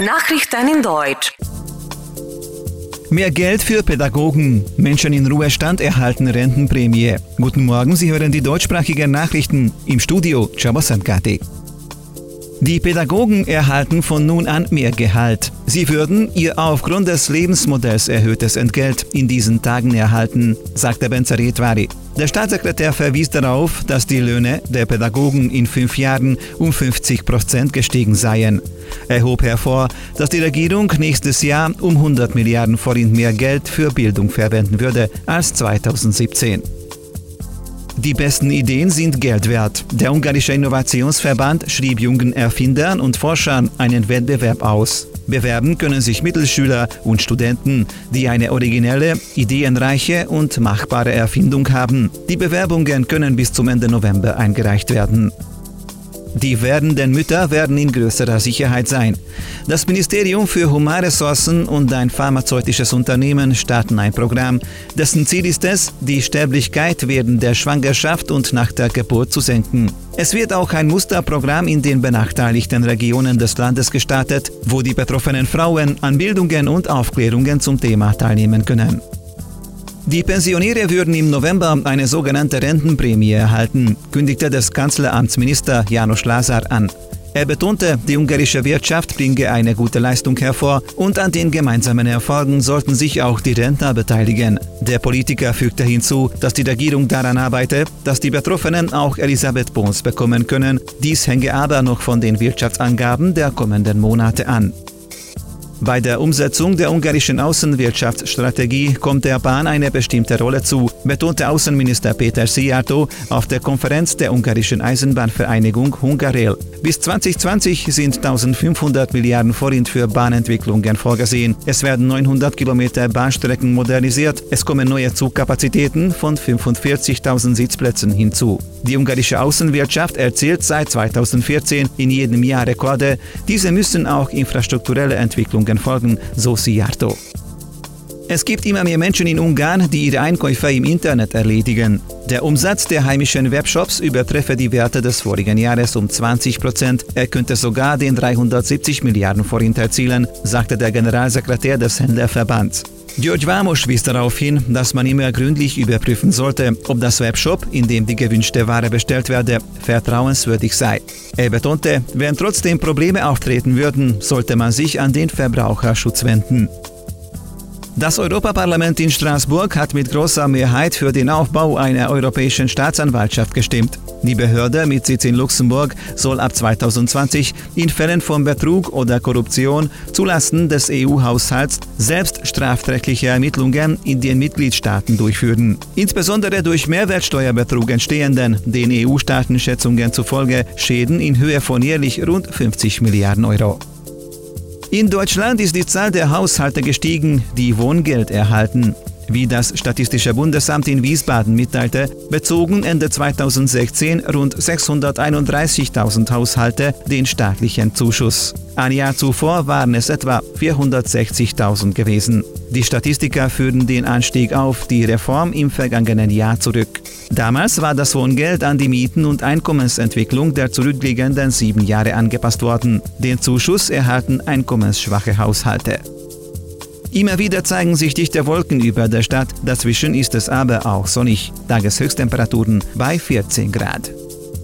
Nachrichten in Deutsch. Mehr Geld für Pädagogen. Menschen in Ruhestand erhalten Rentenprämie. Guten Morgen, Sie hören die deutschsprachigen Nachrichten im Studio Chabosantgati. Die Pädagogen erhalten von nun an mehr Gehalt. Sie würden ihr aufgrund des Lebensmodells erhöhtes Entgelt in diesen Tagen erhalten, sagte Benzaretwari. Der Staatssekretär verwies darauf, dass die Löhne der Pädagogen in fünf Jahren um 50 Prozent gestiegen seien. Er hob hervor, dass die Regierung nächstes Jahr um 100 Milliarden Forint mehr Geld für Bildung verwenden würde als 2017. Die besten Ideen sind Geld wert. Der ungarische Innovationsverband schrieb jungen Erfindern und Forschern einen Wettbewerb aus. Bewerben können sich Mittelschüler und Studenten, die eine originelle, ideenreiche und machbare Erfindung haben. Die Bewerbungen können bis zum Ende November eingereicht werden. Die werdenden Mütter werden in größerer Sicherheit sein. Das Ministerium für Humanressourcen und ein pharmazeutisches Unternehmen starten ein Programm, dessen Ziel ist es, die Sterblichkeit während der Schwangerschaft und nach der Geburt zu senken. Es wird auch ein Musterprogramm in den benachteiligten Regionen des Landes gestartet, wo die betroffenen Frauen an Bildungen und Aufklärungen zum Thema teilnehmen können. Die Pensionäre würden im November eine sogenannte Rentenprämie erhalten, kündigte das Kanzleramtsminister Janos Lazar an. Er betonte, die ungarische Wirtschaft bringe eine gute Leistung hervor und an den gemeinsamen Erfolgen sollten sich auch die Rentner beteiligen. Der Politiker fügte hinzu, dass die Regierung daran arbeite, dass die Betroffenen auch Elisabeth Bons bekommen können. Dies hänge aber noch von den Wirtschaftsangaben der kommenden Monate an. Bei der Umsetzung der ungarischen Außenwirtschaftsstrategie kommt der Bahn eine bestimmte Rolle zu, betonte Außenminister Peter Szijjártó auf der Konferenz der ungarischen Eisenbahnvereinigung Hungarel. Bis 2020 sind 1500 Milliarden Forint für Bahnentwicklungen vorgesehen. Es werden 900 Kilometer Bahnstrecken modernisiert. Es kommen neue Zugkapazitäten von 45.000 Sitzplätzen hinzu. Die ungarische Außenwirtschaft erzielt seit 2014 in jedem Jahr Rekorde. Diese müssen auch infrastrukturelle Entwicklungen folgen, so Siarto. Es gibt immer mehr Menschen in Ungarn, die ihre Einkäufe im Internet erledigen. Der Umsatz der heimischen Webshops übertreffe die Werte des vorigen Jahres um 20 Prozent. Er könnte sogar den 370 Milliarden Forint erzielen, sagte der Generalsekretär des Händlerverbands. George Vamos wies darauf hin, dass man immer gründlich überprüfen sollte, ob das Webshop, in dem die gewünschte Ware bestellt werde, vertrauenswürdig sei. Er betonte, wenn trotzdem Probleme auftreten würden, sollte man sich an den Verbraucherschutz wenden. Das Europaparlament in Straßburg hat mit großer Mehrheit für den Aufbau einer europäischen Staatsanwaltschaft gestimmt. Die Behörde mit Sitz in Luxemburg soll ab 2020 in Fällen von Betrug oder Korruption zulasten des EU-Haushalts selbst strafrechtliche Ermittlungen in den Mitgliedstaaten durchführen. Insbesondere durch Mehrwertsteuerbetrug entstehenden, den EU-Staatenschätzungen zufolge, Schäden in Höhe von jährlich rund 50 Milliarden Euro. In Deutschland ist die Zahl der Haushalte gestiegen, die Wohngeld erhalten. Wie das Statistische Bundesamt in Wiesbaden mitteilte, bezogen Ende 2016 rund 631.000 Haushalte den staatlichen Zuschuss. Ein Jahr zuvor waren es etwa 460.000 gewesen. Die Statistiker führen den Anstieg auf die Reform im vergangenen Jahr zurück. Damals war das Wohngeld an die Mieten- und Einkommensentwicklung der zurückliegenden sieben Jahre angepasst worden. Den Zuschuss erhalten einkommensschwache Haushalte. Immer wieder zeigen sich dichte Wolken über der Stadt, dazwischen ist es aber auch sonnig. Tageshöchsttemperaturen bei 14 Grad.